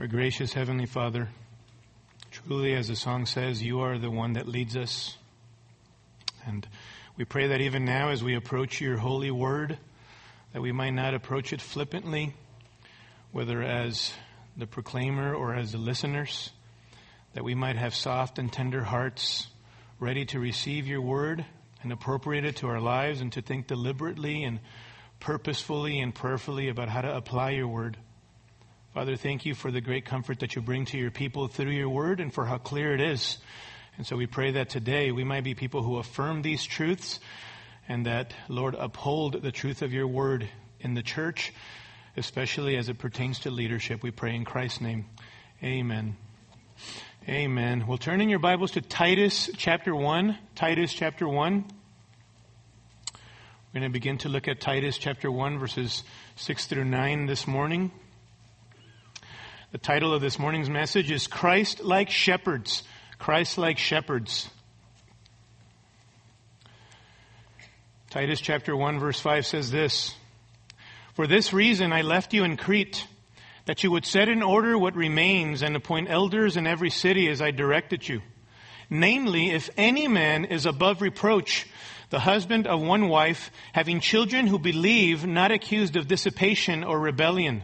Our gracious Heavenly Father, truly, as the song says, you are the one that leads us. And we pray that even now, as we approach your holy word, that we might not approach it flippantly, whether as the proclaimer or as the listeners, that we might have soft and tender hearts ready to receive your word and appropriate it to our lives and to think deliberately and purposefully and prayerfully about how to apply your word. Father, thank you for the great comfort that you bring to your people through your word and for how clear it is. And so we pray that today we might be people who affirm these truths and that, Lord, uphold the truth of your word in the church, especially as it pertains to leadership. We pray in Christ's name. Amen. Amen. We'll turn in your Bibles to Titus chapter 1. Titus chapter 1. We're going to begin to look at Titus chapter 1, verses 6 through 9 this morning. The title of this morning's message is Christ like Shepherds. Christ like Shepherds. Titus chapter 1 verse 5 says this, For this reason I left you in Crete, that you would set in order what remains and appoint elders in every city as I directed you. Namely, if any man is above reproach, the husband of one wife, having children who believe, not accused of dissipation or rebellion.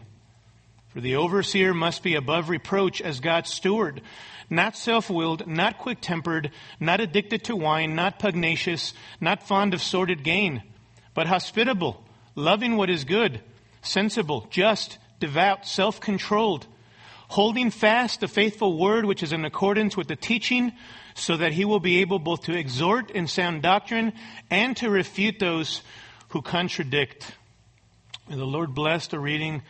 For the overseer must be above reproach as God's steward, not self-willed, not quick-tempered, not addicted to wine, not pugnacious, not fond of sordid gain, but hospitable, loving what is good, sensible, just, devout, self-controlled, holding fast the faithful word which is in accordance with the teaching, so that he will be able both to exhort in sound doctrine and to refute those who contradict. May the Lord bless the reading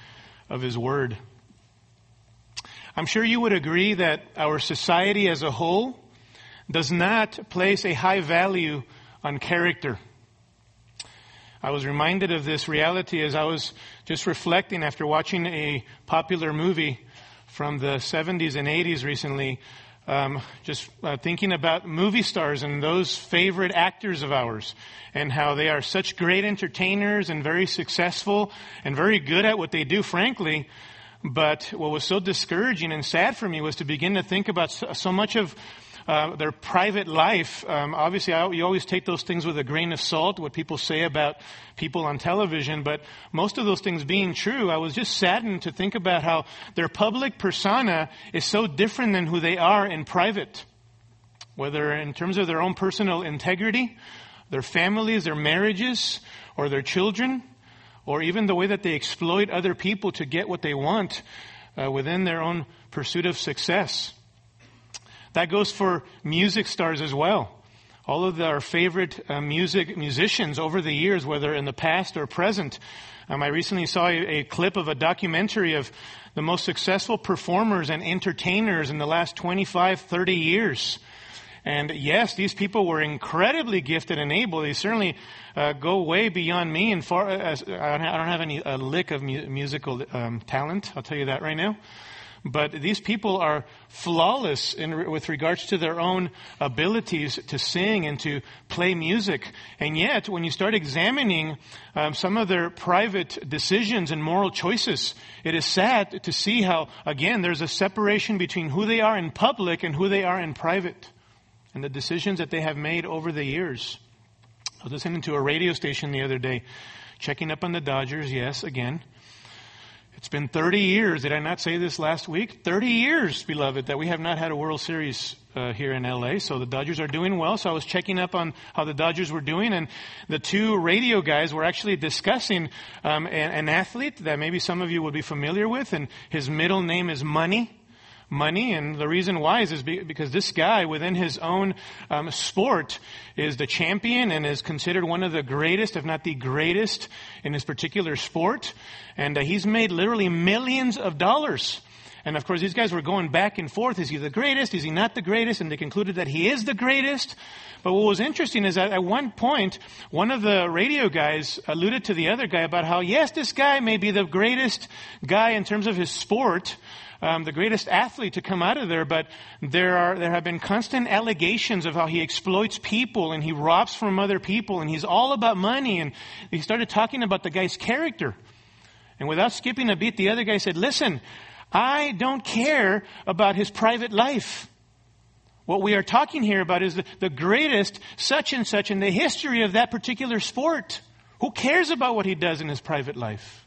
of His Word. I'm sure you would agree that our society as a whole does not place a high value on character. I was reminded of this reality as I was just reflecting after watching a popular movie from the 70s and 80s recently, um, just uh, thinking about movie stars and those favorite actors of ours and how they are such great entertainers and very successful and very good at what they do, frankly. But what was so discouraging and sad for me was to begin to think about so, so much of uh, their private life. Um, obviously, I, you always take those things with a grain of salt, what people say about people on television, but most of those things being true, I was just saddened to think about how their public persona is so different than who they are in private. Whether in terms of their own personal integrity, their families, their marriages, or their children, or even the way that they exploit other people to get what they want uh, within their own pursuit of success. That goes for music stars as well. All of our favorite uh, music musicians over the years, whether in the past or present. Um, I recently saw a, a clip of a documentary of the most successful performers and entertainers in the last 25, 30 years. And yes, these people were incredibly gifted and able. They certainly uh, go way beyond me. And far as I don't have any a lick of mu- musical um, talent, I'll tell you that right now. But these people are flawless in, with regards to their own abilities to sing and to play music. And yet, when you start examining um, some of their private decisions and moral choices, it is sad to see how, again, there's a separation between who they are in public and who they are in private, and the decisions that they have made over the years. I was listening to a radio station the other day, checking up on the Dodgers, yes, again. It's been 30 years. Did I not say this last week? 30 years, beloved, that we have not had a World Series uh, here in LA. So the Dodgers are doing well. So I was checking up on how the Dodgers were doing, and the two radio guys were actually discussing um, an, an athlete that maybe some of you would be familiar with, and his middle name is Money money. And the reason why is, is because this guy within his own um, sport is the champion and is considered one of the greatest, if not the greatest, in his particular sport. And uh, he's made literally millions of dollars. And of course, these guys were going back and forth. Is he the greatest? Is he not the greatest? And they concluded that he is the greatest. But what was interesting is that at one point, one of the radio guys alluded to the other guy about how, yes, this guy may be the greatest guy in terms of his sport, um, the greatest athlete to come out of there, but there are there have been constant allegations of how he exploits people and he robs from other people and he's all about money. And he started talking about the guy's character. And without skipping a beat, the other guy said, "Listen." I don't care about his private life. What we are talking here about is the, the greatest such and such in the history of that particular sport. Who cares about what he does in his private life?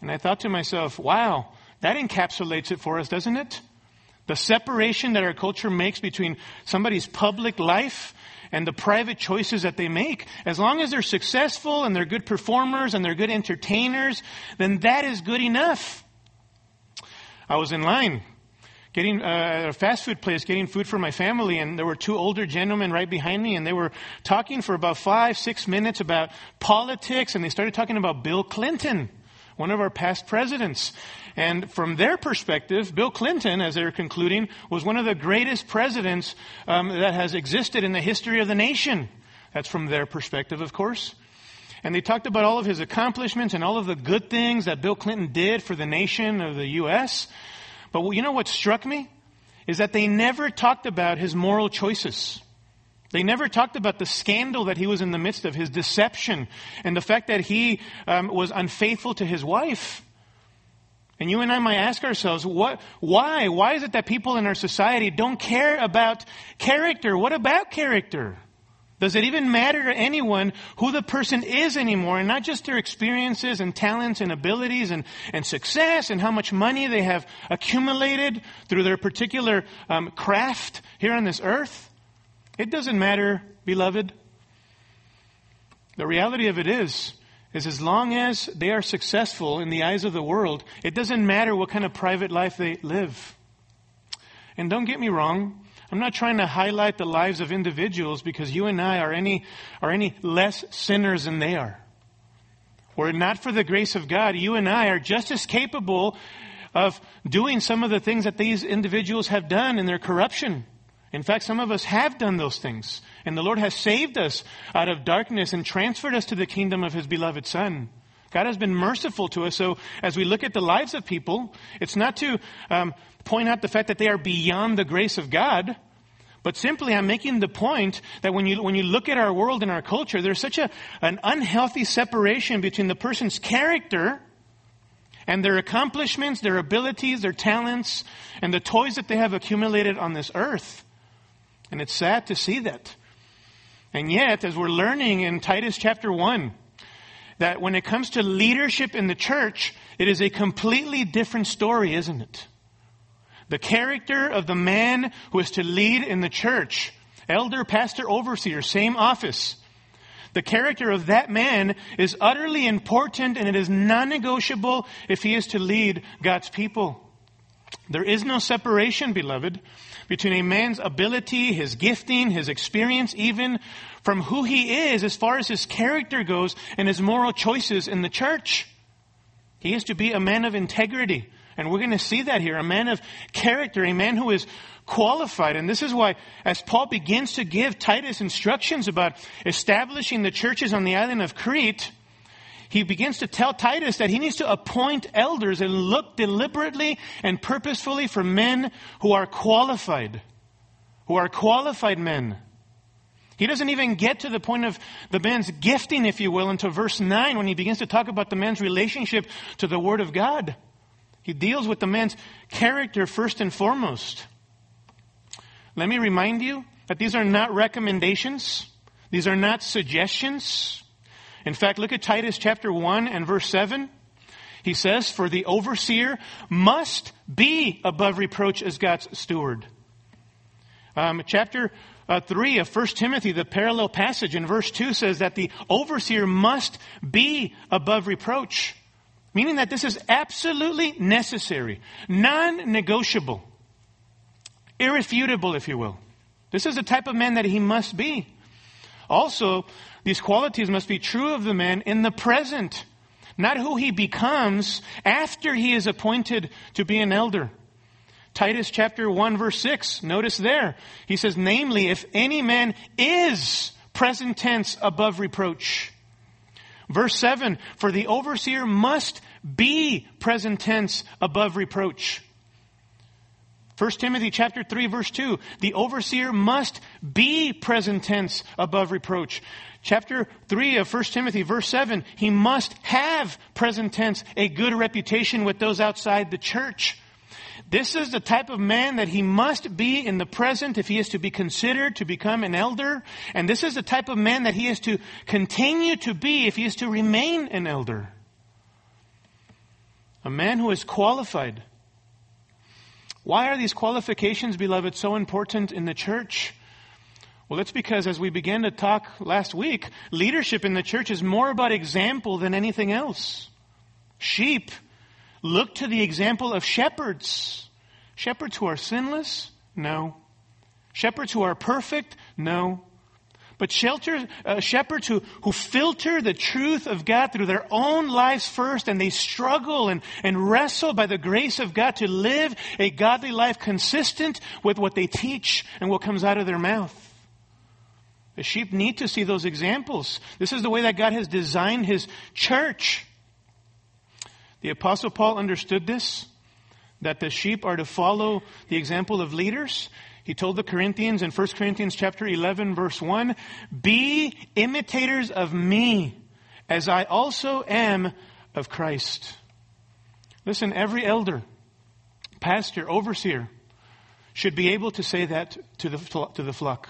And I thought to myself, wow, that encapsulates it for us, doesn't it? The separation that our culture makes between somebody's public life and the private choices that they make. As long as they're successful and they're good performers and they're good entertainers, then that is good enough. I was in line getting uh, a fast food place getting food for my family and there were two older gentlemen right behind me and they were talking for about five six minutes about politics and they started talking about bill clinton one of our past presidents and from their perspective bill clinton as they were concluding was one of the greatest presidents um, that has existed in the history of the nation that's from their perspective of course and they talked about all of his accomplishments and all of the good things that Bill Clinton did for the nation of the U.S. But you know what struck me? Is that they never talked about his moral choices. They never talked about the scandal that he was in the midst of, his deception, and the fact that he um, was unfaithful to his wife. And you and I might ask ourselves, what, why? Why is it that people in our society don't care about character? What about character? Does it even matter to anyone who the person is anymore and not just their experiences and talents and abilities and, and success and how much money they have accumulated through their particular um, craft here on this earth? It doesn't matter, beloved. The reality of it is, is as long as they are successful in the eyes of the world, it doesn't matter what kind of private life they live. And don't get me wrong, I'm not trying to highlight the lives of individuals because you and I are any, are any less sinners than they are. Were it not for the grace of God, you and I are just as capable of doing some of the things that these individuals have done in their corruption. In fact, some of us have done those things. And the Lord has saved us out of darkness and transferred us to the kingdom of His beloved Son. God has been merciful to us. So as we look at the lives of people, it's not to um, point out the fact that they are beyond the grace of God, but simply I'm making the point that when you, when you look at our world and our culture, there's such a, an unhealthy separation between the person's character and their accomplishments, their abilities, their talents, and the toys that they have accumulated on this earth. And it's sad to see that. And yet, as we're learning in Titus chapter 1, that when it comes to leadership in the church, it is a completely different story, isn't it? The character of the man who is to lead in the church, elder, pastor, overseer, same office. The character of that man is utterly important and it is non-negotiable if he is to lead God's people. There is no separation, beloved, between a man's ability, his gifting, his experience, even from who he is as far as his character goes and his moral choices in the church. He is to be a man of integrity. And we're going to see that here. A man of character, a man who is qualified. And this is why, as Paul begins to give Titus instructions about establishing the churches on the island of Crete, he begins to tell Titus that he needs to appoint elders and look deliberately and purposefully for men who are qualified, who are qualified men. He doesn't even get to the point of the man's gifting, if you will, until verse 9 when he begins to talk about the man's relationship to the Word of God. He deals with the man's character first and foremost. Let me remind you that these are not recommendations. These are not suggestions. In fact, look at Titus chapter 1 and verse 7. He says, For the overseer must be above reproach as God's steward. Um, chapter uh, 3 of 1 Timothy, the parallel passage in verse 2 says that the overseer must be above reproach. Meaning that this is absolutely necessary, non-negotiable, irrefutable, if you will. This is the type of man that he must be. Also, these qualities must be true of the man in the present, not who he becomes after he is appointed to be an elder. Titus chapter 1 verse 6, notice there. He says, namely, if any man is present tense above reproach. Verse 7, for the overseer must be present tense above reproach. 1 Timothy chapter 3 verse 2, the overseer must be present tense above reproach. Chapter 3 of 1 Timothy verse 7, he must have present tense a good reputation with those outside the church. This is the type of man that he must be in the present if he is to be considered to become an elder. And this is the type of man that he is to continue to be if he is to remain an elder. A man who is qualified why are these qualifications, beloved, so important in the church? Well, it's because as we began to talk last week, leadership in the church is more about example than anything else. Sheep look to the example of shepherds. Shepherds who are sinless? No. Shepherds who are perfect? No but shelter, uh, shepherds who, who filter the truth of God through their own lives first and they struggle and, and wrestle by the grace of God to live a godly life consistent with what they teach and what comes out of their mouth. The sheep need to see those examples. This is the way that God has designed His church. The apostle Paul understood this, that the sheep are to follow the example of leaders he told the Corinthians in 1 Corinthians chapter 11 verse 1, be imitators of me as I also am of Christ. Listen, every elder, pastor, overseer should be able to say that to the, to the flock.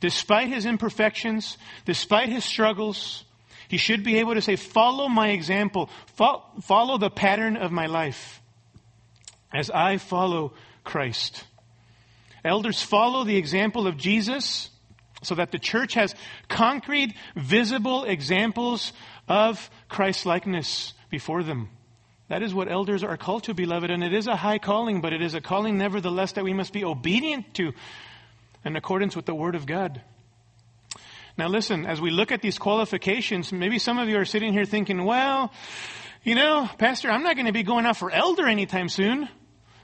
Despite his imperfections, despite his struggles, he should be able to say, follow my example, follow the pattern of my life as I follow Christ. Elders follow the example of Jesus so that the church has concrete, visible examples of Christ likeness before them. That is what elders are called to, beloved, and it is a high calling, but it is a calling nevertheless that we must be obedient to in accordance with the Word of God. Now listen, as we look at these qualifications, maybe some of you are sitting here thinking, well, you know, Pastor, I'm not going to be going out for elder anytime soon.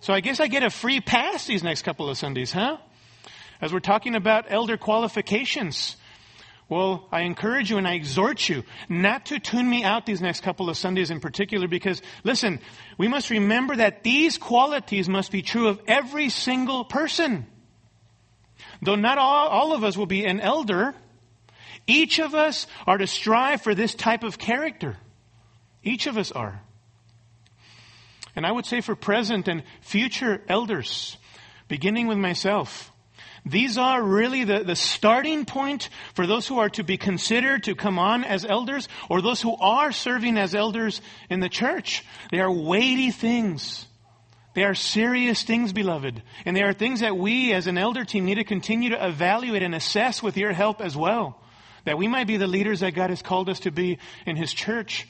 So I guess I get a free pass these next couple of Sundays, huh? As we're talking about elder qualifications. Well, I encourage you and I exhort you not to tune me out these next couple of Sundays in particular because, listen, we must remember that these qualities must be true of every single person. Though not all, all of us will be an elder, each of us are to strive for this type of character. Each of us are. And I would say for present and future elders, beginning with myself, these are really the, the starting point for those who are to be considered to come on as elders or those who are serving as elders in the church. They are weighty things. They are serious things, beloved. And they are things that we as an elder team need to continue to evaluate and assess with your help as well. That we might be the leaders that God has called us to be in His church.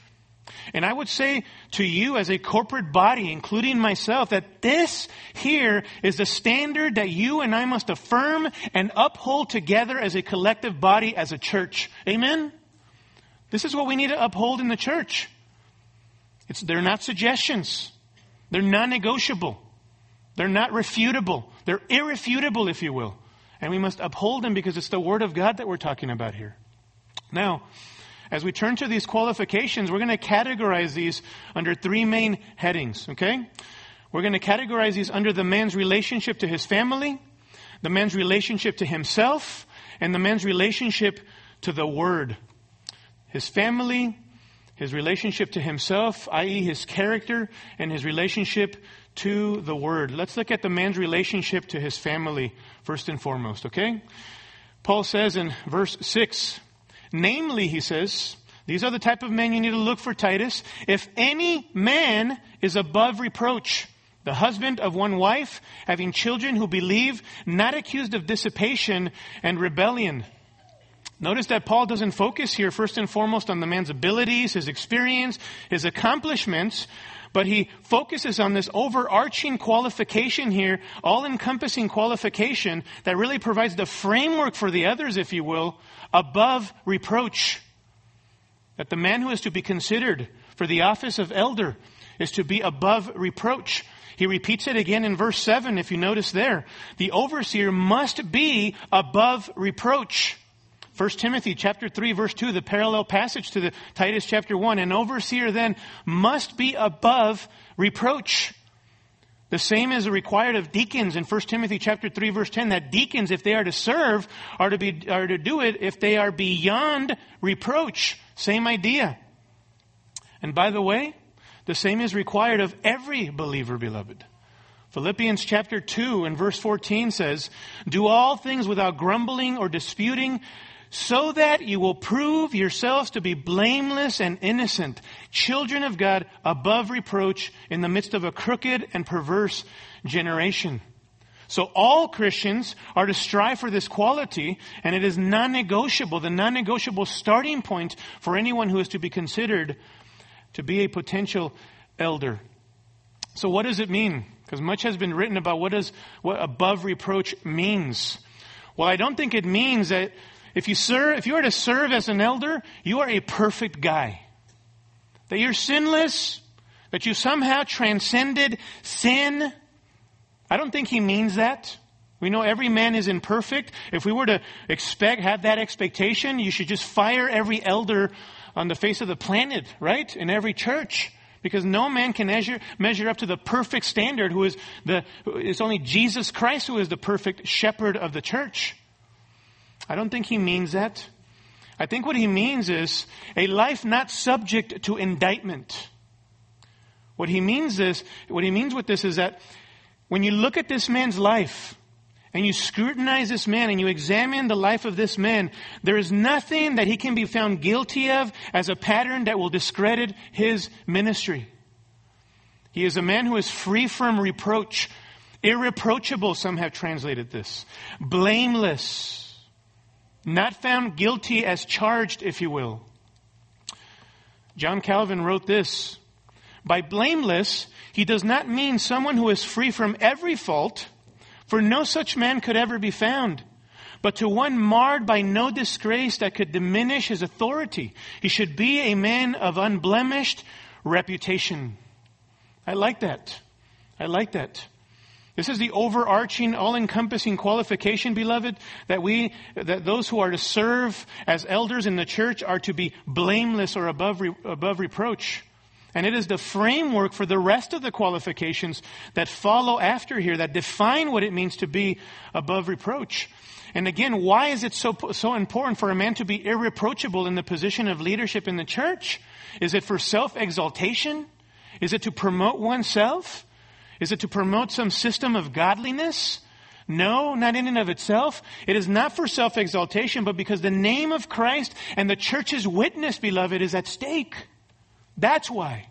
And I would say to you as a corporate body, including myself, that this here is the standard that you and I must affirm and uphold together as a collective body, as a church. Amen? This is what we need to uphold in the church. It's, they're not suggestions. They're non-negotiable. They're not refutable. They're irrefutable, if you will. And we must uphold them because it's the Word of God that we're talking about here. Now, as we turn to these qualifications, we're going to categorize these under three main headings, okay? We're going to categorize these under the man's relationship to his family, the man's relationship to himself, and the man's relationship to the Word. His family, his relationship to himself, i.e., his character, and his relationship to the Word. Let's look at the man's relationship to his family first and foremost, okay? Paul says in verse 6, Namely, he says, these are the type of men you need to look for, Titus. If any man is above reproach, the husband of one wife, having children who believe, not accused of dissipation and rebellion. Notice that Paul doesn't focus here first and foremost on the man's abilities, his experience, his accomplishments, but he focuses on this overarching qualification here, all encompassing qualification that really provides the framework for the others, if you will, above reproach. That the man who is to be considered for the office of elder is to be above reproach. He repeats it again in verse 7, if you notice there. The overseer must be above reproach. 1 Timothy chapter 3 verse 2, the parallel passage to the Titus chapter 1. An overseer then must be above reproach. The same is required of deacons in 1 Timothy chapter 3 verse 10 that deacons, if they are to serve, are to be, are to do it if they are beyond reproach. Same idea. And by the way, the same is required of every believer, beloved. Philippians chapter 2 and verse 14 says, Do all things without grumbling or disputing, so that you will prove yourselves to be blameless and innocent, children of God above reproach in the midst of a crooked and perverse generation. So all Christians are to strive for this quality, and it is non-negotiable, the non-negotiable starting point for anyone who is to be considered to be a potential elder. So what does it mean? Because much has been written about what does what above reproach means. Well, I don't think it means that if you serve, if you are to serve as an elder, you are a perfect guy. That you're sinless, that you somehow transcended sin. I don't think he means that. We know every man is imperfect. If we were to expect, have that expectation, you should just fire every elder on the face of the planet, right? In every church. Because no man can measure, measure up to the perfect standard who is the, it's only Jesus Christ who is the perfect shepherd of the church. I don't think he means that. I think what he means is a life not subject to indictment. What he means is, what he means with this is that when you look at this man's life and you scrutinize this man and you examine the life of this man, there is nothing that he can be found guilty of as a pattern that will discredit his ministry. He is a man who is free from reproach. Irreproachable, some have translated this. Blameless not found guilty as charged, if you will. John Calvin wrote this By blameless, he does not mean someone who is free from every fault, for no such man could ever be found, but to one marred by no disgrace that could diminish his authority. He should be a man of unblemished reputation. I like that. I like that. This is the overarching, all-encompassing qualification, beloved, that we, that those who are to serve as elders in the church are to be blameless or above, re, above reproach. And it is the framework for the rest of the qualifications that follow after here that define what it means to be above reproach. And again, why is it so, so important for a man to be irreproachable in the position of leadership in the church? Is it for self-exaltation? Is it to promote oneself? Is it to promote some system of godliness? No, not in and of itself. It is not for self-exaltation, but because the name of Christ and the church's witness, beloved, is at stake. That's why.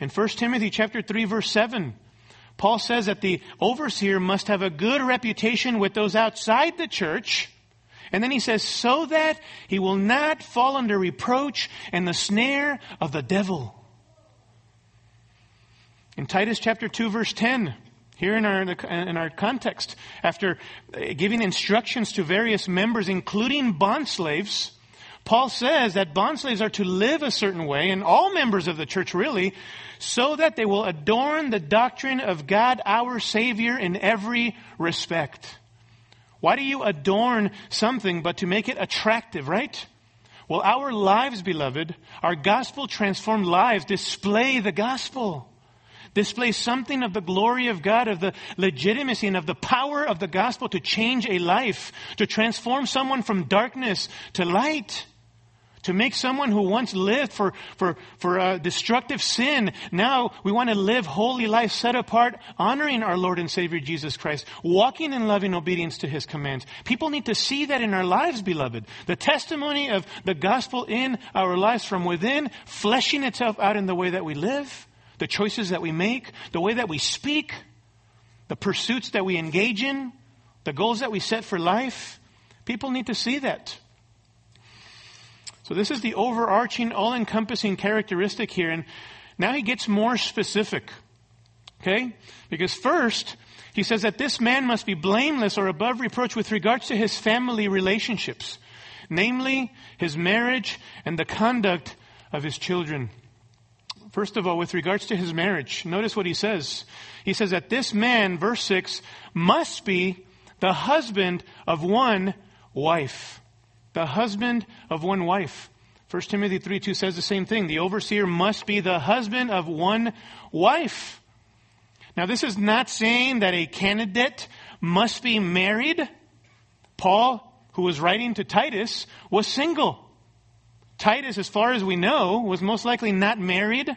In 1 Timothy chapter 3 verse 7, Paul says that the overseer must have a good reputation with those outside the church. And then he says, so that he will not fall under reproach and the snare of the devil. In Titus chapter 2 verse 10, here in our, in our context, after giving instructions to various members, including bond slaves, Paul says that bond slaves are to live a certain way, and all members of the church really, so that they will adorn the doctrine of God our Savior in every respect. Why do you adorn something but to make it attractive, right? Well, our lives, beloved, our gospel transformed lives display the gospel displays something of the glory of God, of the legitimacy and of the power of the gospel to change a life, to transform someone from darkness to light. To make someone who once lived for, for, for uh, destructive sin, now we want to live holy life set apart, honoring our Lord and Savior Jesus Christ, walking in loving obedience to His commands. People need to see that in our lives, beloved. The testimony of the gospel in our lives from within, fleshing itself out in the way that we live the choices that we make, the way that we speak, the pursuits that we engage in, the goals that we set for life. People need to see that. So this is the overarching, all-encompassing characteristic here. And now he gets more specific. Okay? Because first, he says that this man must be blameless or above reproach with regards to his family relationships. Namely, his marriage and the conduct of his children. First of all, with regards to his marriage, notice what he says. He says that this man, verse 6, must be the husband of one wife. The husband of one wife. 1 Timothy 3 2 says the same thing. The overseer must be the husband of one wife. Now, this is not saying that a candidate must be married. Paul, who was writing to Titus, was single. Titus, as far as we know, was most likely not married.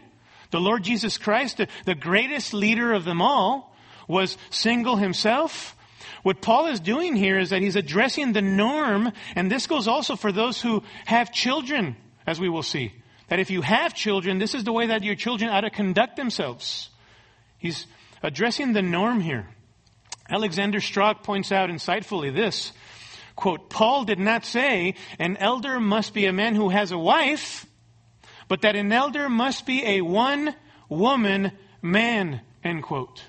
The Lord Jesus Christ, the greatest leader of them all, was single himself. What Paul is doing here is that he's addressing the norm, and this goes also for those who have children, as we will see. That if you have children, this is the way that your children ought to conduct themselves. He's addressing the norm here. Alexander Strauch points out insightfully this quote, Paul did not say an elder must be a man who has a wife, but that an elder must be a one woman man, end quote.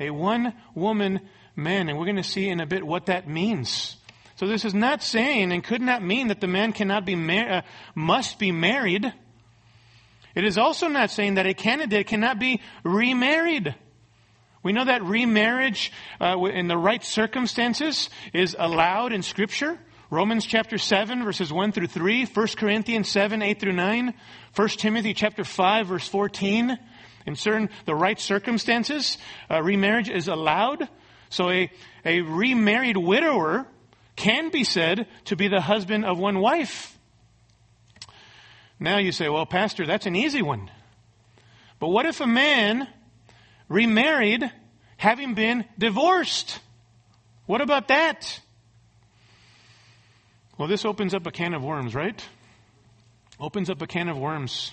A one woman man. And we're going to see in a bit what that means. So this is not saying and could not mean that the man cannot be mar- uh, must be married. It is also not saying that a candidate cannot be remarried. We know that remarriage uh, in the right circumstances is allowed in Scripture. Romans chapter 7 verses 1 through 3, 1 Corinthians 7, 8 through 9, 1 Timothy chapter 5 verse 14. In certain, the right circumstances, uh, remarriage is allowed. So a, a remarried widower can be said to be the husband of one wife. Now you say, well, Pastor, that's an easy one. But what if a man remarried having been divorced? What about that? Well, this opens up a can of worms, right? Opens up a can of worms.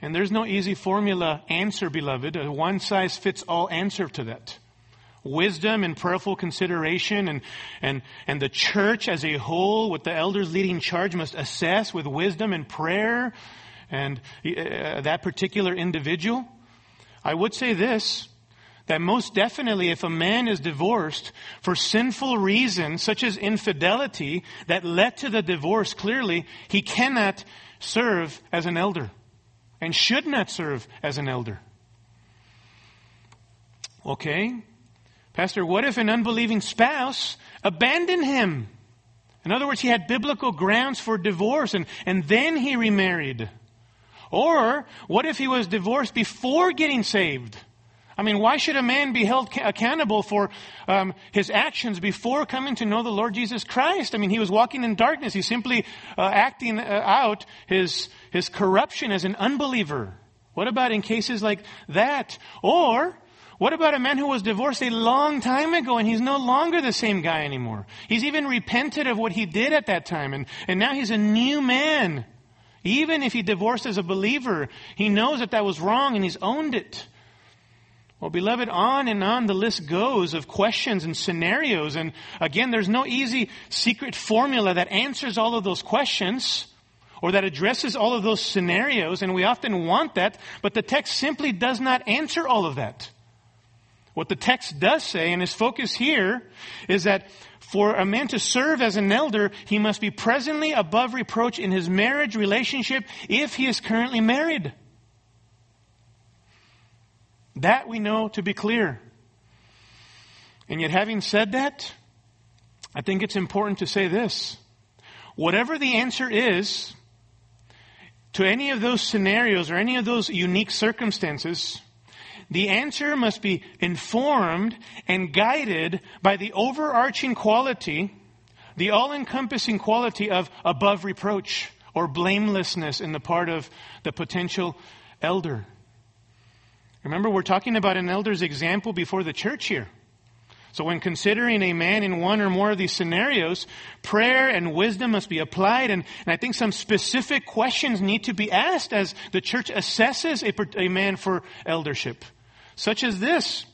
And there's no easy formula answer, beloved, a one size fits all answer to that. Wisdom and prayerful consideration and, and, and the church as a whole, with the elders leading charge, must assess with wisdom and prayer and uh, that particular individual. I would say this, that most definitely if a man is divorced for sinful reasons, such as infidelity, that led to the divorce, clearly, he cannot serve as an elder and should not serve as an elder. Okay? Pastor, what if an unbelieving spouse abandoned him? In other words, he had biblical grounds for divorce and, and then he remarried. Or what if he was divorced before getting saved? I mean, why should a man be held accountable for um, his actions before coming to know the Lord Jesus Christ? I mean, he was walking in darkness. He's simply uh, acting uh, out his his corruption as an unbeliever. What about in cases like that? Or what about a man who was divorced a long time ago and he's no longer the same guy anymore? He's even repented of what he did at that time and, and now he's a new man. Even if he divorced as a believer, he knows that that was wrong and he's owned it. Well, beloved, on and on the list goes of questions and scenarios. And again, there's no easy secret formula that answers all of those questions or that addresses all of those scenarios. And we often want that, but the text simply does not answer all of that. What the text does say, and his focus here, is that for a man to serve as an elder, he must be presently above reproach in his marriage relationship if he is currently married. That we know to be clear. And yet, having said that, I think it's important to say this. Whatever the answer is to any of those scenarios or any of those unique circumstances, the answer must be informed and guided by the overarching quality, the all encompassing quality of above reproach or blamelessness in the part of the potential elder. Remember, we're talking about an elder's example before the church here. So when considering a man in one or more of these scenarios, prayer and wisdom must be applied. And, and I think some specific questions need to be asked as the church assesses a, a man for eldership. Such as this.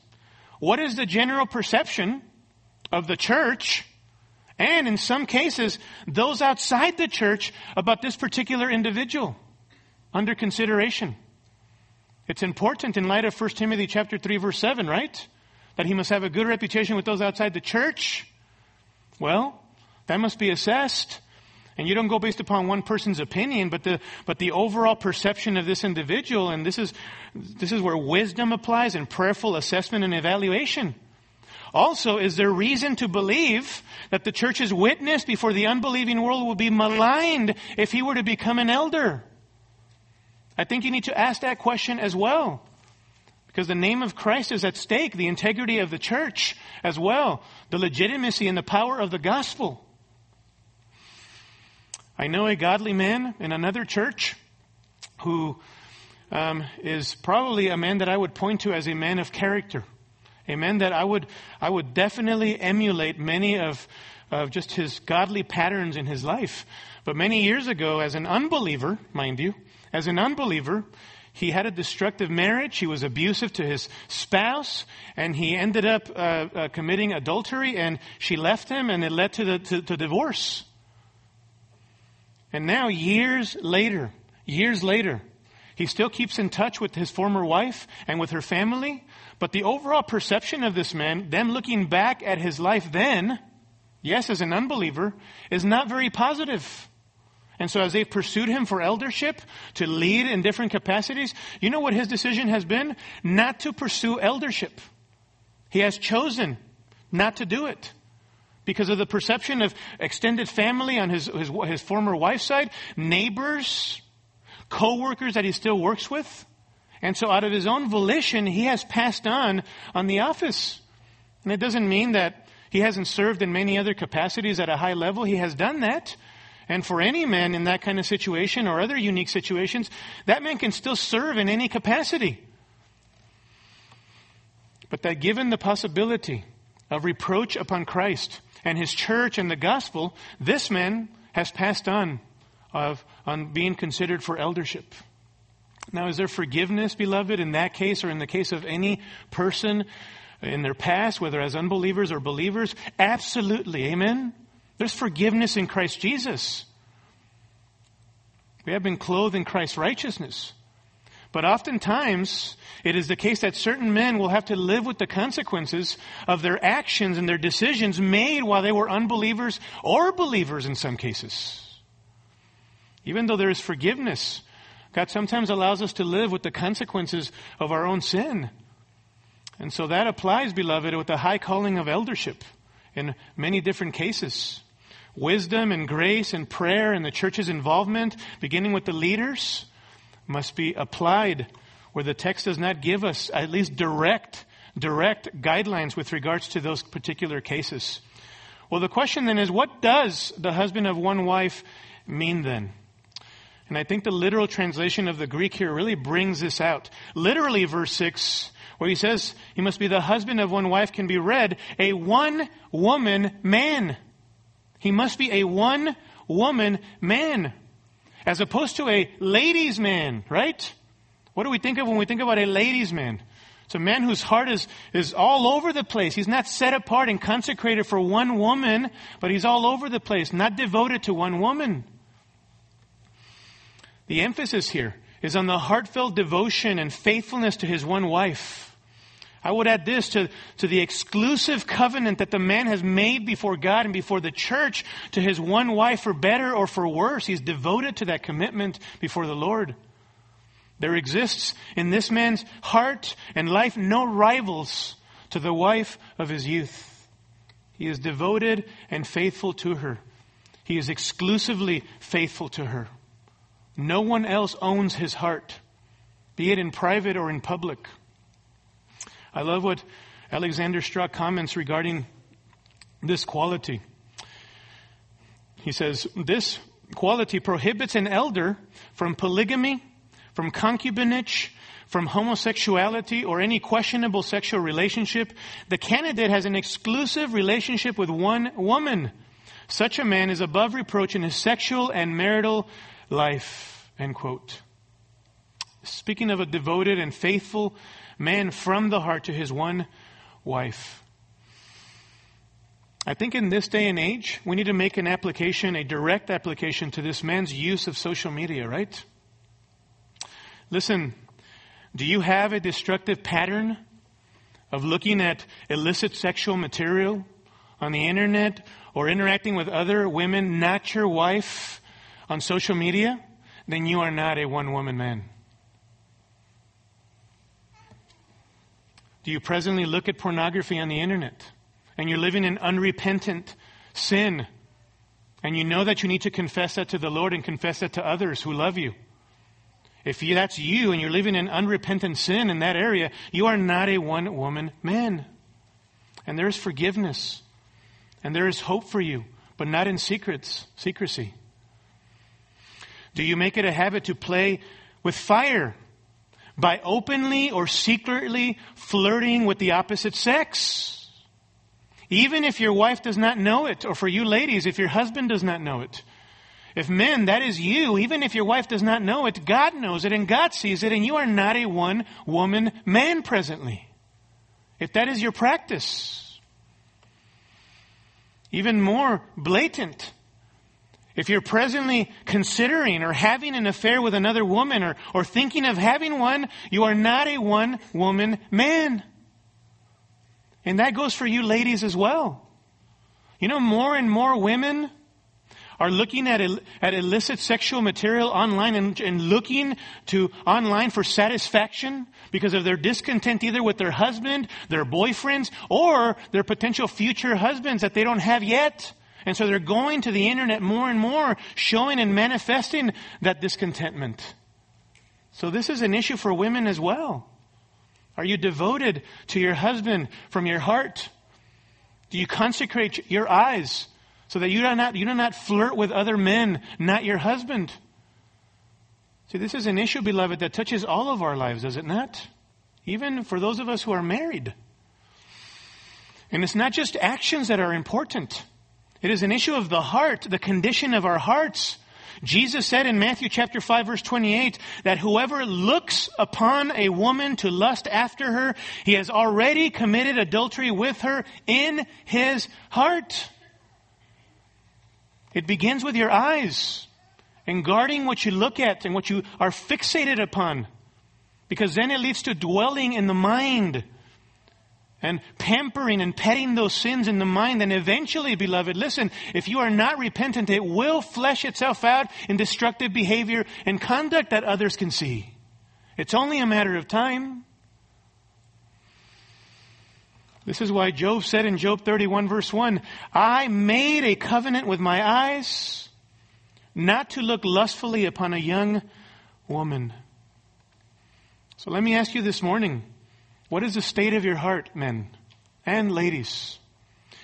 What is the general perception of the church and in some cases, those outside the church about this particular individual under consideration? It's important in light of 1 Timothy chapter 3 verse 7, right? That he must have a good reputation with those outside the church. Well, that must be assessed. And you don't go based upon one person's opinion, but the, but the overall perception of this individual. And this is, this is where wisdom applies and prayerful assessment and evaluation. Also, is there reason to believe that the church's witness before the unbelieving world will be maligned if he were to become an elder? I think you need to ask that question as well. Because the name of Christ is at stake, the integrity of the church as well, the legitimacy and the power of the gospel. I know a godly man in another church who um, is probably a man that I would point to as a man of character. A man that I would, I would definitely emulate many of, of just his godly patterns in his life. But many years ago, as an unbeliever, mind you, as an unbeliever, he had a destructive marriage. He was abusive to his spouse, and he ended up uh, uh, committing adultery. And she left him, and it led to the to, to divorce. And now, years later, years later, he still keeps in touch with his former wife and with her family. But the overall perception of this man, them looking back at his life then, yes, as an unbeliever, is not very positive. And so as they've pursued him for eldership, to lead in different capacities, you know what his decision has been? Not to pursue eldership. He has chosen not to do it. Because of the perception of extended family on his, his, his former wife's side, neighbors, co-workers that he still works with. And so out of his own volition, he has passed on on the office. And it doesn't mean that he hasn't served in many other capacities at a high level. He has done that. And for any man in that kind of situation or other unique situations, that man can still serve in any capacity. But that given the possibility of reproach upon Christ and his church and the gospel, this man has passed on of on being considered for eldership. Now, is there forgiveness, beloved, in that case or in the case of any person in their past, whether as unbelievers or believers? Absolutely. Amen. There's forgiveness in Christ Jesus. We have been clothed in Christ's righteousness. But oftentimes, it is the case that certain men will have to live with the consequences of their actions and their decisions made while they were unbelievers or believers in some cases. Even though there is forgiveness, God sometimes allows us to live with the consequences of our own sin. And so that applies, beloved, with the high calling of eldership in many different cases. Wisdom and grace and prayer and the church's involvement, beginning with the leaders, must be applied where the text does not give us at least direct, direct guidelines with regards to those particular cases. Well, the question then is, what does the husband of one wife mean then? And I think the literal translation of the Greek here really brings this out. Literally, verse 6, where he says he must be the husband of one wife, can be read a one woman man. He must be a one woman man, as opposed to a ladies' man, right? What do we think of when we think about a ladies' man? It's a man whose heart is, is all over the place. He's not set apart and consecrated for one woman, but he's all over the place, not devoted to one woman. The emphasis here is on the heartfelt devotion and faithfulness to his one wife. I would add this to, to the exclusive covenant that the man has made before God and before the church to his one wife for better or for worse. He's devoted to that commitment before the Lord. There exists in this man's heart and life no rivals to the wife of his youth. He is devoted and faithful to her. He is exclusively faithful to her. No one else owns his heart, be it in private or in public. I love what Alexander Strauch comments regarding this quality. He says, This quality prohibits an elder from polygamy, from concubinage, from homosexuality, or any questionable sexual relationship. The candidate has an exclusive relationship with one woman. Such a man is above reproach in his sexual and marital life. End quote. Speaking of a devoted and faithful man from the heart to his one wife. I think in this day and age, we need to make an application, a direct application to this man's use of social media, right? Listen, do you have a destructive pattern of looking at illicit sexual material on the internet or interacting with other women, not your wife, on social media, then you are not a one woman man. Do you presently look at pornography on the internet and you're living in unrepentant sin and you know that you need to confess that to the Lord and confess that to others who love you? If you, that's you and you're living in unrepentant sin in that area, you are not a one woman man. And there is forgiveness. And there is hope for you, but not in secrets, secrecy. Do you make it a habit to play with fire by openly or secretly flirting with the opposite sex? Even if your wife does not know it, or for you ladies, if your husband does not know it. If men, that is you, even if your wife does not know it, God knows it and God sees it, and you are not a one woman man presently. If that is your practice, even more blatant, if you're presently considering or having an affair with another woman or, or thinking of having one, you are not a one woman man. And that goes for you ladies as well. You know, more and more women are looking at, at illicit sexual material online and, and looking to online for satisfaction because of their discontent either with their husband, their boyfriends, or their potential future husbands that they don't have yet. And so they're going to the internet more and more, showing and manifesting that discontentment. So this is an issue for women as well. Are you devoted to your husband from your heart? Do you consecrate your eyes so that you do not, you do not flirt with other men, not your husband? See, this is an issue, beloved, that touches all of our lives, does it not? Even for those of us who are married. And it's not just actions that are important. It is an issue of the heart, the condition of our hearts. Jesus said in Matthew chapter 5 verse 28 that whoever looks upon a woman to lust after her, he has already committed adultery with her in his heart. It begins with your eyes and guarding what you look at and what you are fixated upon. Because then it leads to dwelling in the mind and pampering and petting those sins in the mind. And eventually, beloved, listen, if you are not repentant, it will flesh itself out in destructive behavior and conduct that others can see. It's only a matter of time. This is why Job said in Job 31 verse 1, I made a covenant with my eyes not to look lustfully upon a young woman. So let me ask you this morning, what is the state of your heart, men and ladies?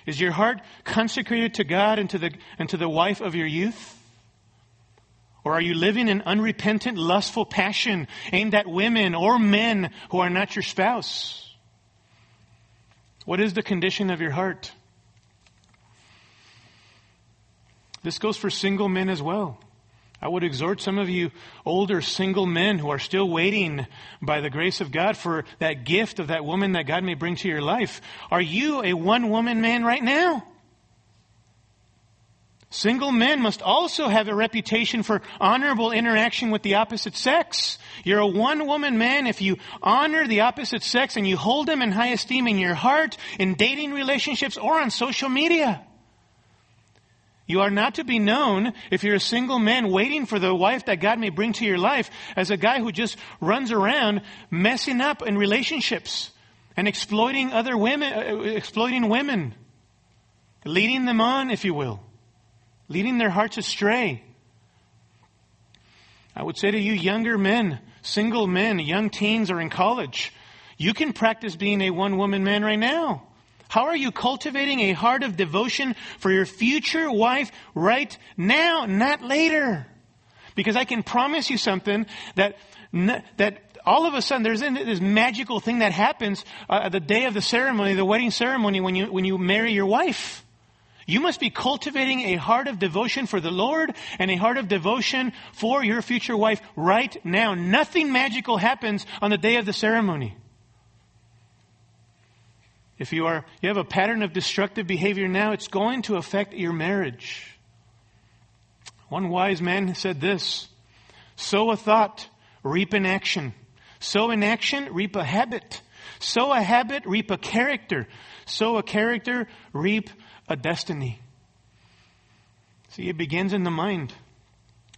Is your heart consecrated to God and to the, and to the wife of your youth? Or are you living in unrepentant, lustful passion aimed at women or men who are not your spouse? What is the condition of your heart? This goes for single men as well. I would exhort some of you older single men who are still waiting by the grace of God for that gift of that woman that God may bring to your life. Are you a one woman man right now? Single men must also have a reputation for honorable interaction with the opposite sex. You're a one woman man if you honor the opposite sex and you hold them in high esteem in your heart, in dating relationships, or on social media. You are not to be known if you're a single man waiting for the wife that God may bring to your life as a guy who just runs around messing up in relationships and exploiting other women, uh, exploiting women, leading them on, if you will, leading their hearts astray. I would say to you, younger men, single men, young teens, or in college, you can practice being a one woman man right now. How are you cultivating a heart of devotion for your future wife right now, not later? Because I can promise you something that, that all of a sudden there's this magical thing that happens uh, the day of the ceremony, the wedding ceremony when you, when you marry your wife. You must be cultivating a heart of devotion for the Lord and a heart of devotion for your future wife right now. Nothing magical happens on the day of the ceremony. If you are, you have a pattern of destructive behavior now, it's going to affect your marriage. One wise man said this, sow a thought, reap an action. Sow an action, reap a habit. Sow a habit, reap a character. Sow a character, reap a destiny. See, it begins in the mind.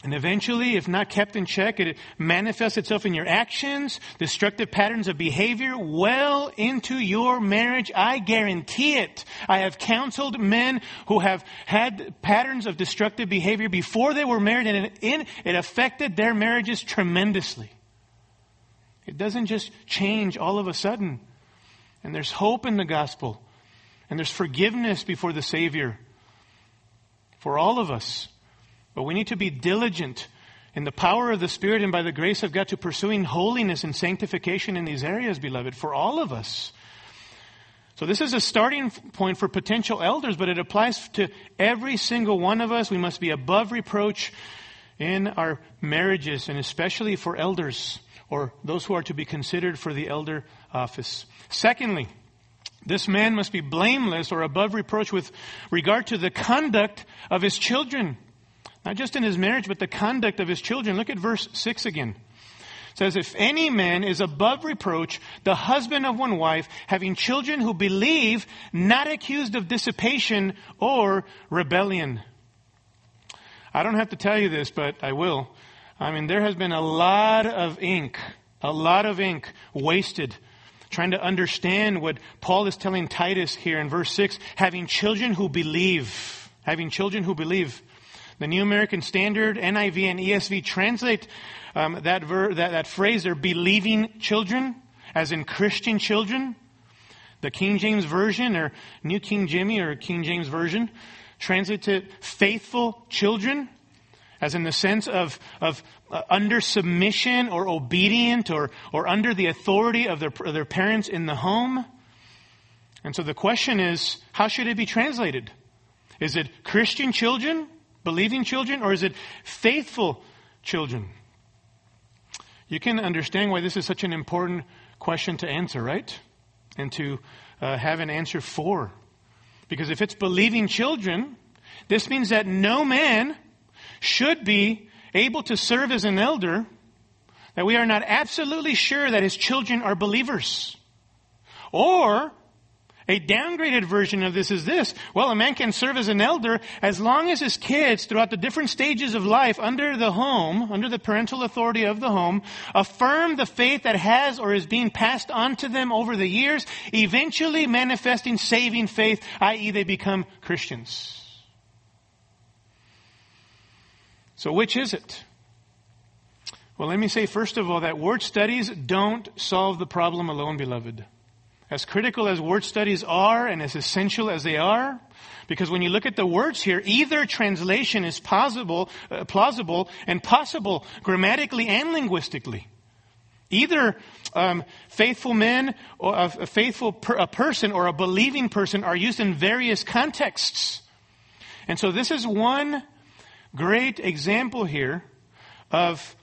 And eventually, if not kept in check, it manifests itself in your actions, destructive patterns of behavior, well into your marriage. I guarantee it. I have counseled men who have had patterns of destructive behavior before they were married, and it, affected their marriages tremendously. It doesn't just change all of a sudden. And there's hope in the gospel, and there's forgiveness before the Savior for all of us. But we need to be diligent in the power of the Spirit and by the grace of God to pursuing holiness and sanctification in these areas, beloved, for all of us. So this is a starting point for potential elders, but it applies to every single one of us. We must be above reproach in our marriages, and especially for elders or those who are to be considered for the elder office. Secondly, this man must be blameless or above reproach with regard to the conduct of his children. Not just in his marriage, but the conduct of his children. Look at verse 6 again. It says, If any man is above reproach, the husband of one wife, having children who believe, not accused of dissipation or rebellion. I don't have to tell you this, but I will. I mean, there has been a lot of ink, a lot of ink wasted trying to understand what Paul is telling Titus here in verse 6, having children who believe. Having children who believe. The New American Standard, NIV, and ESV translate um, that, ver- that, that phrase, they're believing children, as in Christian children. The King James Version, or New King Jimmy, or King James Version, translates it faithful children, as in the sense of, of uh, under submission or obedient or, or under the authority of their, of their parents in the home. And so the question is, how should it be translated? Is it Christian children believing children, or is it faithful children? You can understand why this is such an important question to answer, right? And to uh, have an answer for. Because if it's believing children, this means that no man should be able to serve as an elder that we are not absolutely sure that his children are believers. Or a downgraded version of this is this. Well, a man can serve as an elder as long as his kids, throughout the different stages of life, under the home, under the parental authority of the home, affirm the faith that has or is being passed on to them over the years, eventually manifesting saving faith, i.e., they become Christians. So, which is it? Well, let me say first of all that word studies don't solve the problem alone, beloved. As critical as word studies are and as essential as they are, because when you look at the words here, either translation is possible, uh, plausible and possible grammatically and linguistically. Either um, faithful men or a, a faithful per, a person or a believing person are used in various contexts. And so this is one great example here of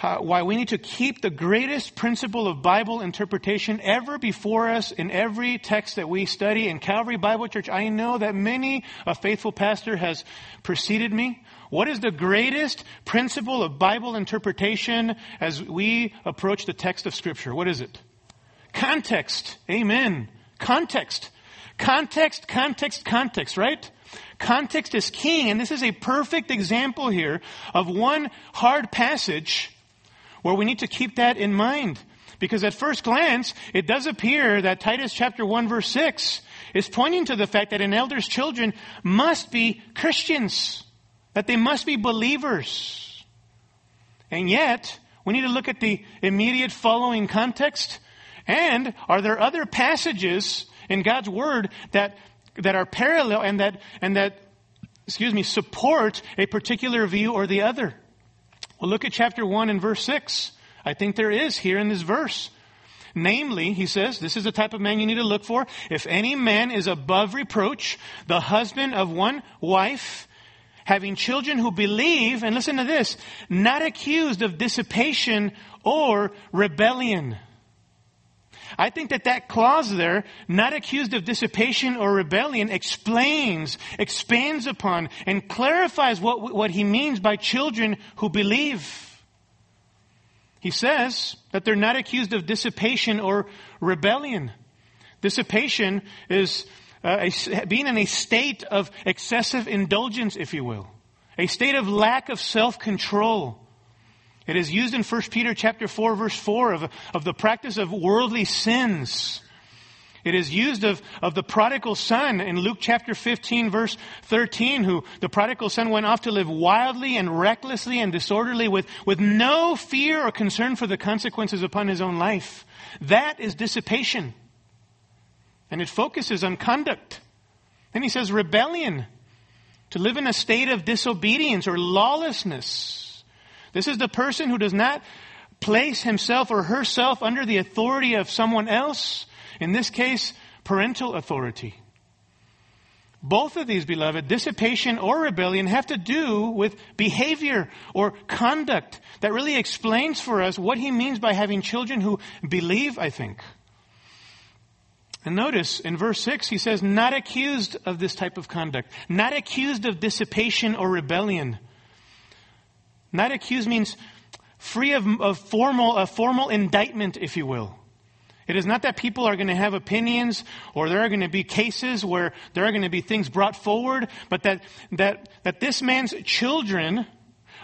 why we need to keep the greatest principle of Bible interpretation ever before us in every text that we study. In Calvary Bible Church, I know that many a faithful pastor has preceded me. What is the greatest principle of Bible interpretation as we approach the text of Scripture? What is it? Context. Amen. Context. Context, context, context, right? Context is king, and this is a perfect example here of one hard passage where we need to keep that in mind. Because at first glance, it does appear that Titus chapter 1 verse 6 is pointing to the fact that an elder's children must be Christians. That they must be believers. And yet, we need to look at the immediate following context. And are there other passages in God's Word that, that are parallel and that, and that, excuse me, support a particular view or the other? Well, look at chapter 1 and verse 6. I think there is here in this verse. Namely, he says, this is the type of man you need to look for. If any man is above reproach, the husband of one wife, having children who believe, and listen to this, not accused of dissipation or rebellion. I think that that clause there, not accused of dissipation or rebellion, explains, expands upon, and clarifies what, what he means by children who believe. He says that they're not accused of dissipation or rebellion. Dissipation is uh, a, being in a state of excessive indulgence, if you will. a state of lack of self-control. It is used in 1 Peter chapter 4 verse 4 of, of the practice of worldly sins. It is used of, of the prodigal son in Luke chapter 15 verse 13, who the prodigal son went off to live wildly and recklessly and disorderly with, with no fear or concern for the consequences upon his own life. That is dissipation. And it focuses on conduct. Then he says rebellion. To live in a state of disobedience or lawlessness. This is the person who does not place himself or herself under the authority of someone else in this case, parental authority. Both of these, beloved, dissipation or rebellion have to do with behavior or conduct that really explains for us what he means by having children who believe, I think. And notice in verse 6, he says, not accused of this type of conduct, not accused of dissipation or rebellion. Not accused means free of, of formal, a formal indictment, if you will. It is not that people are going to have opinions or there are going to be cases where there are going to be things brought forward, but that, that, that this man's children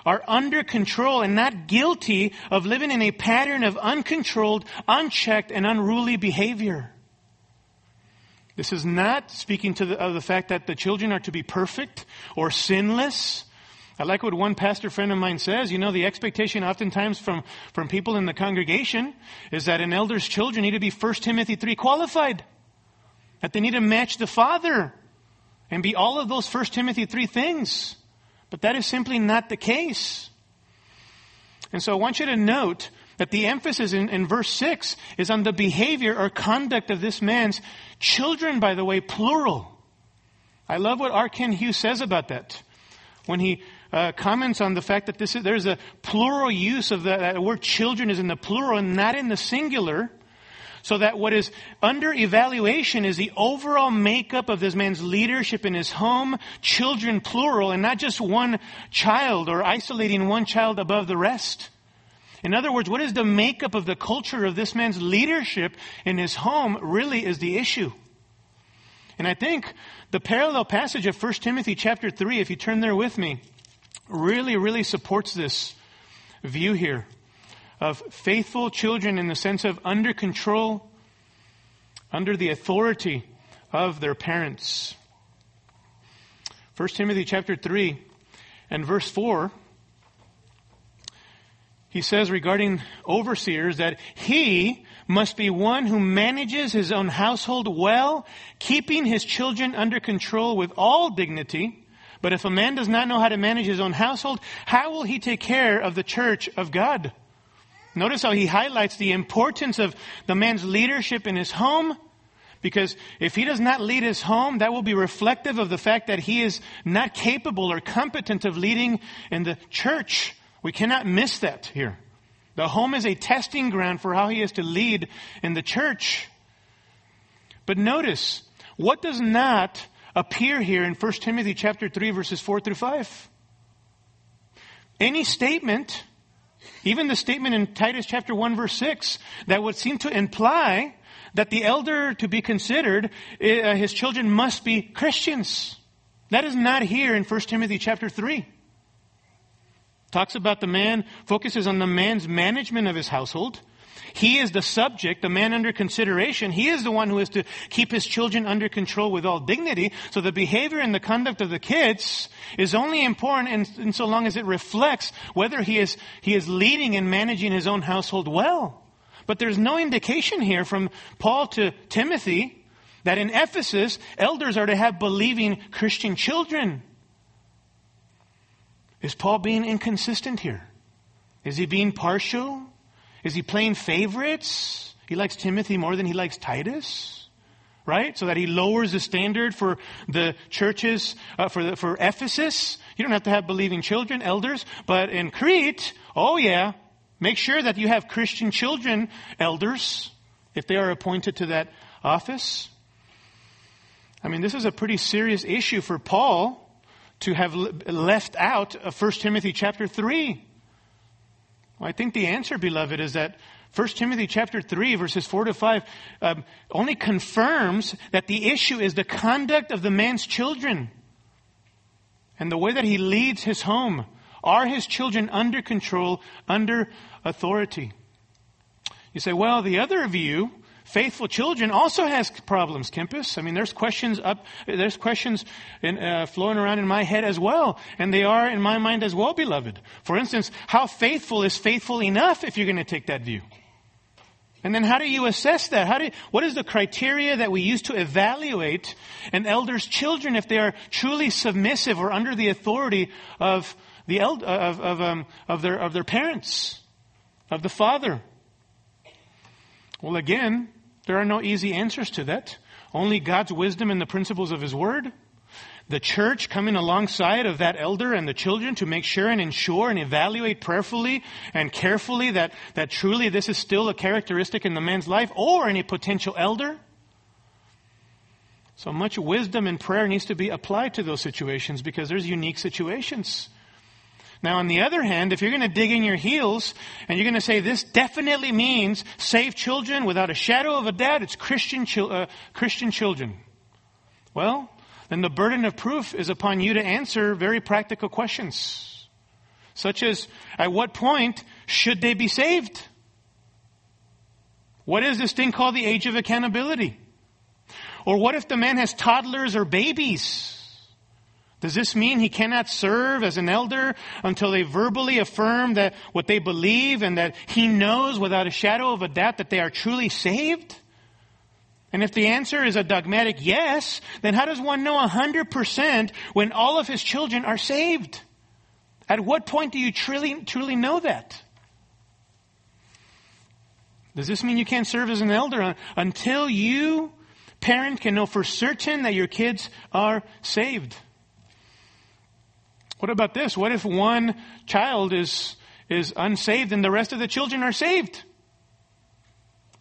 are under control and not guilty of living in a pattern of uncontrolled, unchecked, and unruly behavior. This is not speaking to the, of the fact that the children are to be perfect or sinless I like what one pastor friend of mine says. You know, the expectation oftentimes from, from people in the congregation is that an elder's children need to be 1 Timothy 3 qualified. That they need to match the father and be all of those 1 Timothy 3 things. But that is simply not the case. And so I want you to note that the emphasis in, in verse 6 is on the behavior or conduct of this man's children, by the way, plural. I love what R. Kent Hughes says about that. When he uh, comments on the fact that this is, there's a plural use of the, that word children is in the plural and not in the singular. So that what is under evaluation is the overall makeup of this man's leadership in his home, children plural, and not just one child or isolating one child above the rest. In other words, what is the makeup of the culture of this man's leadership in his home really is the issue. And I think the parallel passage of 1 Timothy chapter 3, if you turn there with me, really, really supports this view here of faithful children in the sense of under control, under the authority of their parents. 1 Timothy chapter 3 and verse 4 he says regarding overseers that he must be one who manages his own household well, keeping his children under control with all dignity. But if a man does not know how to manage his own household, how will he take care of the church of God? Notice how he highlights the importance of the man's leadership in his home. Because if he does not lead his home, that will be reflective of the fact that he is not capable or competent of leading in the church. We cannot miss that here. The home is a testing ground for how he is to lead in the church. But notice, what does not appear here in 1 Timothy chapter 3 verses 4 through 5. Any statement, even the statement in Titus chapter 1 verse 6, that would seem to imply that the elder to be considered, uh, his children must be Christians. That is not here in 1 Timothy chapter 3. Talks about the man, focuses on the man's management of his household. He is the subject, the man under consideration. He is the one who is to keep his children under control with all dignity. So the behavior and the conduct of the kids is only important in, in so long as it reflects whether he is, he is leading and managing his own household well. But there's no indication here from Paul to Timothy that in Ephesus, elders are to have believing Christian children. Is Paul being inconsistent here? Is he being partial? Is he playing favorites? He likes Timothy more than he likes Titus, right? So that he lowers the standard for the churches, uh, for, the, for Ephesus. You don't have to have believing children, elders, but in Crete, oh yeah, make sure that you have Christian children, elders, if they are appointed to that office. I mean, this is a pretty serious issue for Paul to have left out of 1 Timothy chapter 3. Well, I think the answer, beloved, is that 1 Timothy chapter 3 verses 4 to 5 um, only confirms that the issue is the conduct of the man's children. and the way that he leads his home. Are his children under control, under authority? You say, well, the other view, faithful children, also has problems, Kempis. I mean, there's questions up, there's questions in, uh, flowing around in my head as well, and they are in my mind as well, beloved. For instance, how faithful is faithful enough if you're going to take that view? And then how do you assess that? How do you, what is the criteria that we use to evaluate an elder's children if they are truly submissive or under the authority of the eld, of, of, um, of, their, of their parents, of the father? Well, again, there are no easy answers to that. Only God's wisdom and the principles of His Word the church coming alongside of that elder and the children to make sure and ensure and evaluate prayerfully and carefully that, that truly this is still a characteristic in the man's life or any potential elder. So much wisdom and prayer needs to be applied to those situations because there's unique situations. Now, on the other hand, if you're going to dig in your heels and you're going to say this definitely means save children without a shadow of a doubt, it's Christian, uh, Christian children. Well, then the burden of proof is upon you to answer very practical questions, such as at what point should they be saved? What is this thing called the age of accountability? Or what if the man has toddlers or babies? Does this mean he cannot serve as an elder until they verbally affirm that what they believe and that he knows without a shadow of a doubt that they are truly saved? And if the answer is a dogmatic yes, then how does one know 100% when all of his children are saved? At what point do you truly, truly know that? Does this mean you can't serve as an elder until you, parent, can know for certain that your kids are saved? What about this? What if one child is, is unsaved and the rest of the children are saved?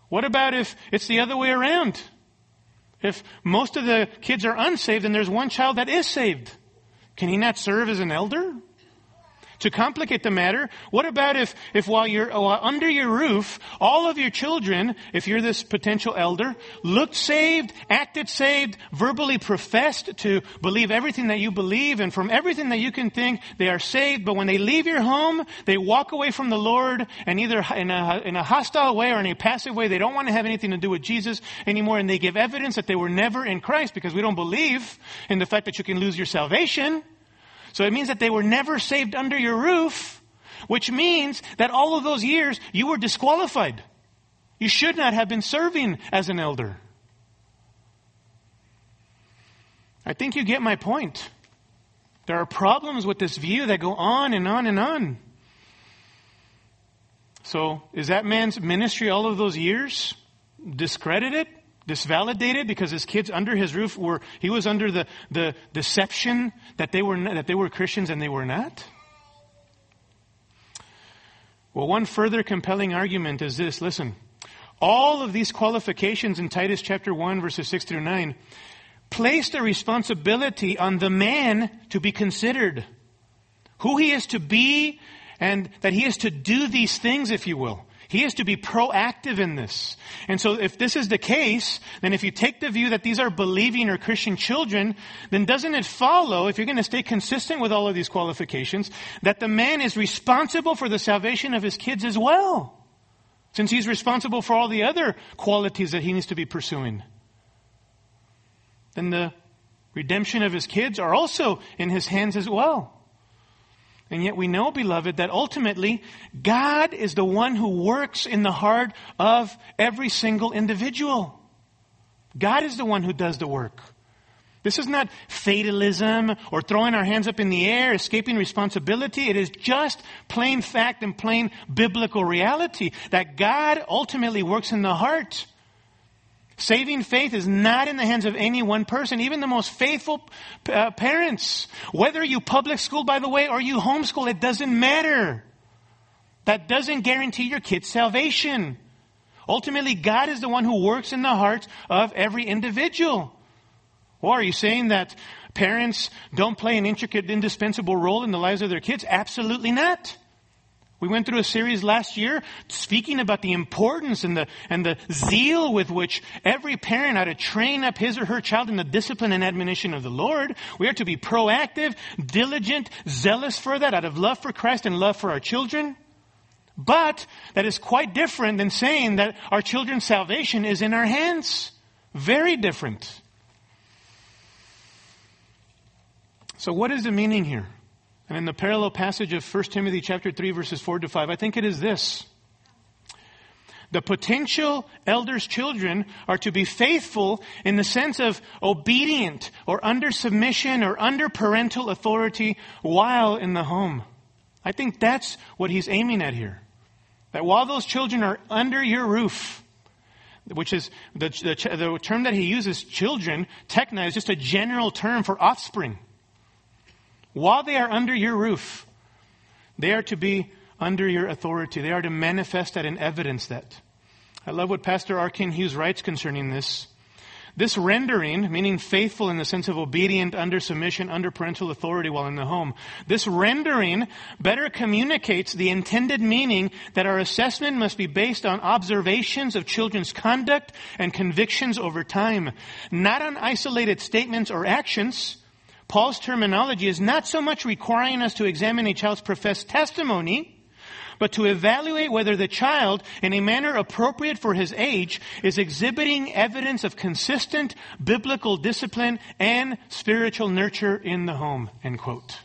What about if it's the other way around? If most of the kids are unsaved and there's one child that is saved, can he not serve as an elder? To complicate the matter, what about if, if while you're while under your roof, all of your children, if you're this potential elder, looked saved, acted saved, verbally professed to believe everything that you believe, and from everything that you can think, they are saved, but when they leave your home, they walk away from the Lord, and either in a, in a hostile way or in a passive way, they don't want to have anything to do with Jesus anymore, and they give evidence that they were never in Christ because we don't believe in the fact that you can lose your salvation. So it means that they were never saved under your roof, which means that all of those years you were disqualified. You should not have been serving as an elder. I think you get my point. There are problems with this view that go on and on and on. So, is that man's ministry all of those years discredited? Disvalidated because his kids under his roof were, he was under the, the deception that they were, that they were Christians and they were not? Well, one further compelling argument is this. Listen, all of these qualifications in Titus chapter 1 verses 6 through 9 place the responsibility on the man to be considered. Who he is to be and that he is to do these things, if you will. He is to be proactive in this. And so if this is the case, then if you take the view that these are believing or Christian children, then doesn't it follow, if you're going to stay consistent with all of these qualifications, that the man is responsible for the salvation of his kids as well? Since he's responsible for all the other qualities that he needs to be pursuing. Then the redemption of his kids are also in his hands as well. And yet we know, beloved, that ultimately God is the one who works in the heart of every single individual. God is the one who does the work. This is not fatalism or throwing our hands up in the air, escaping responsibility. It is just plain fact and plain biblical reality that God ultimately works in the heart. Saving faith is not in the hands of any one person, even the most faithful uh, parents. Whether you public school, by the way, or you homeschool, it doesn't matter. That doesn't guarantee your kid's salvation. Ultimately, God is the one who works in the hearts of every individual. Or are you saying that parents don't play an intricate, indispensable role in the lives of their kids? Absolutely not. We went through a series last year speaking about the importance and the, and the zeal with which every parent ought to train up his or her child in the discipline and admonition of the Lord. We are to be proactive, diligent, zealous for that out of love for Christ and love for our children. But that is quite different than saying that our children's salvation is in our hands. Very different. So what is the meaning here? And in the parallel passage of 1 Timothy chapter 3 verses 4 to 5, I think it is this. The potential elders' children are to be faithful in the sense of obedient or under submission or under parental authority while in the home. I think that's what he's aiming at here. That while those children are under your roof, which is the, the, the term that he uses, children, techna, is just a general term for offspring. While they are under your roof, they are to be under your authority. They are to manifest that and evidence that. I love what Pastor. Kent Hughes writes concerning this. This rendering, meaning faithful in the sense of obedient, under submission, under parental authority while in the home, this rendering better communicates the intended meaning that our assessment must be based on observations of children's conduct and convictions over time, not on isolated statements or actions, Paul's terminology is not so much requiring us to examine a child's professed testimony, but to evaluate whether the child, in a manner appropriate for his age, is exhibiting evidence of consistent biblical discipline and spiritual nurture in the home. End quote.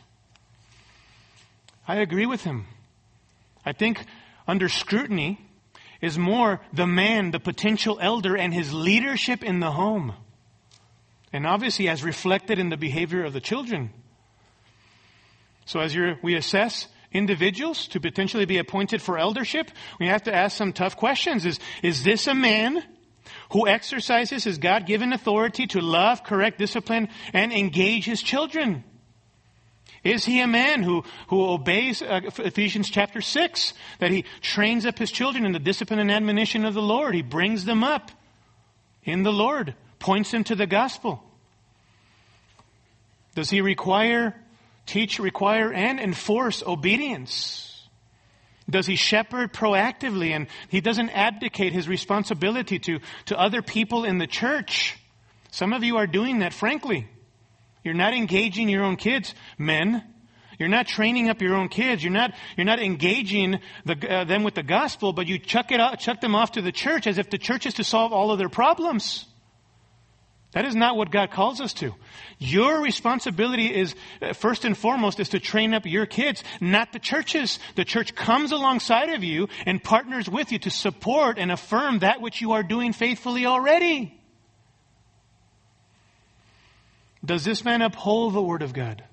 I agree with him. I think under scrutiny is more the man, the potential elder, and his leadership in the home. And obviously as reflected in the behavior of the children. So as we assess individuals to potentially be appointed for eldership, we have to ask some tough questions. Is, is this a man who exercises his God-given authority to love, correct, discipline, and engage his children? Is he a man who, who obeys uh, Ephesians chapter 6, that he trains up his children in the discipline and admonition of the Lord? He brings them up in the Lord points him to the gospel. Does he require, teach, require, and enforce obedience? Does he shepherd proactively and he doesn't abdicate his responsibility to, to other people in the church? Some of you are doing that, frankly. You're not engaging your own kids, men. You're not training up your own kids. You're not, you're not engaging the, uh, them with the gospel, but you chuck, it chuck them off to the church as if the church is to solve all of their problems. That is not what God calls us to. Your responsibility is, uh, first and foremost, is to train up your kids, not the churches. The church comes alongside of you and partners with you to support and affirm that which you are doing faithfully already. Does this man uphold the Word of God?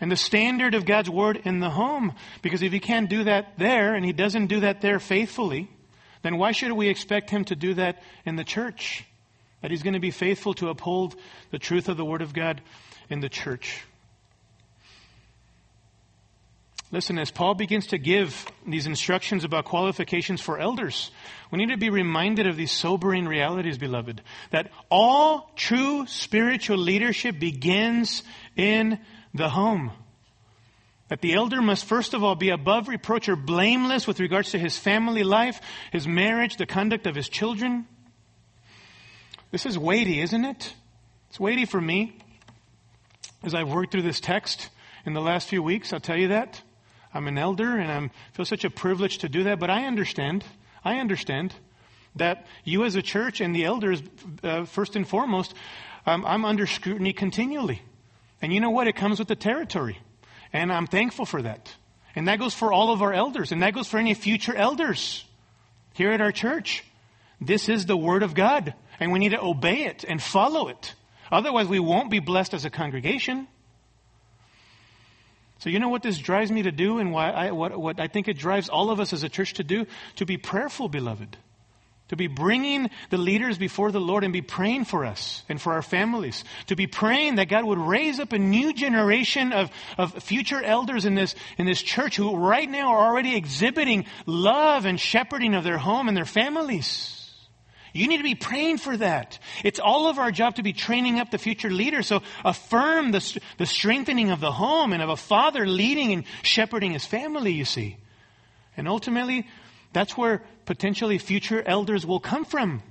And the standard of God's Word in the home? Because if he can't do that there, and he doesn't do that there faithfully, then why should we expect him to do that in the church? That he's going to be faithful to uphold the truth of the Word of God in the church. Listen, as Paul begins to give these instructions about qualifications for elders, we need to be reminded of these sobering realities, beloved. That all true spiritual leadership begins in the home. That the elder must first of all be above reproach or blameless with regards to his family life, his marriage, the conduct of his children. This is weighty, isn't it? It's weighty for me. As I've worked through this text in the last few weeks, I'll tell you that. I'm an elder and I feel such a privilege to do that, but I understand. I understand that you as a church and the elders, uh, first and foremost, um, I'm under scrutiny continually. And you know what? It comes with the territory. And I'm thankful for that. And that goes for all of our elders. And that goes for any future elders here at our church. This is the Word of God. And we need to obey it and follow it. Otherwise, we won't be blessed as a congregation. So, you know what this drives me to do, and why I, what, what I think it drives all of us as a church to do? To be prayerful, beloved. To be bringing the leaders before the Lord and be praying for us and for our families. To be praying that God would raise up a new generation of, of future elders in this, in this church who right now are already exhibiting love and shepherding of their home and their families. You need to be praying for that. It's all of our job to be training up the future leader. So affirm the, the strengthening of the home and of a father leading and shepherding his family, you see. And ultimately, that's where potentially future elders will come from.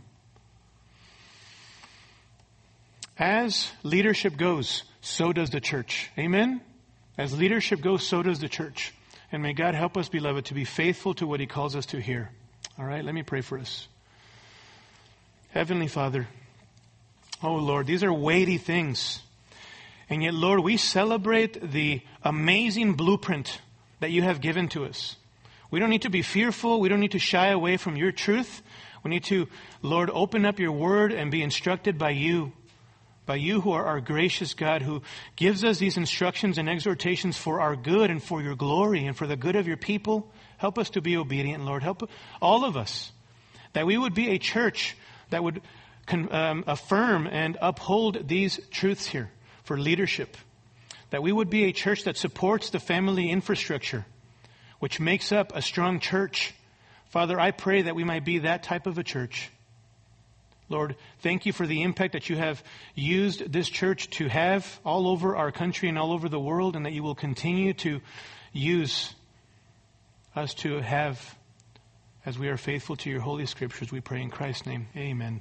As leadership goes, so does the church. Amen? As leadership goes, so does the church. And may God help us, beloved, to be faithful to what He calls us to here. All right, let me pray for us. Heavenly Father, oh Lord, these are weighty things. And yet, Lord, we celebrate the amazing blueprint that you have given to us. We don't need to be fearful. We don't need to shy away from your truth. We need to, Lord, open up your word and be instructed by you by you who are our gracious God, who gives us these instructions and exhortations for our good and for your glory and for the good of your people. Help us to be obedient, Lord. Help all of us that we would be a church that would con, um, affirm and uphold these truths here for leadership. That we would be a church that supports the family infrastructure, which makes up a strong church. Father, I pray that we might be that type of a church. Lord, thank you for the impact that you have used this church to have all over our country and all over the world, and that you will continue to use us to have as we are faithful to your holy scriptures. We pray in Christ's name. Amen.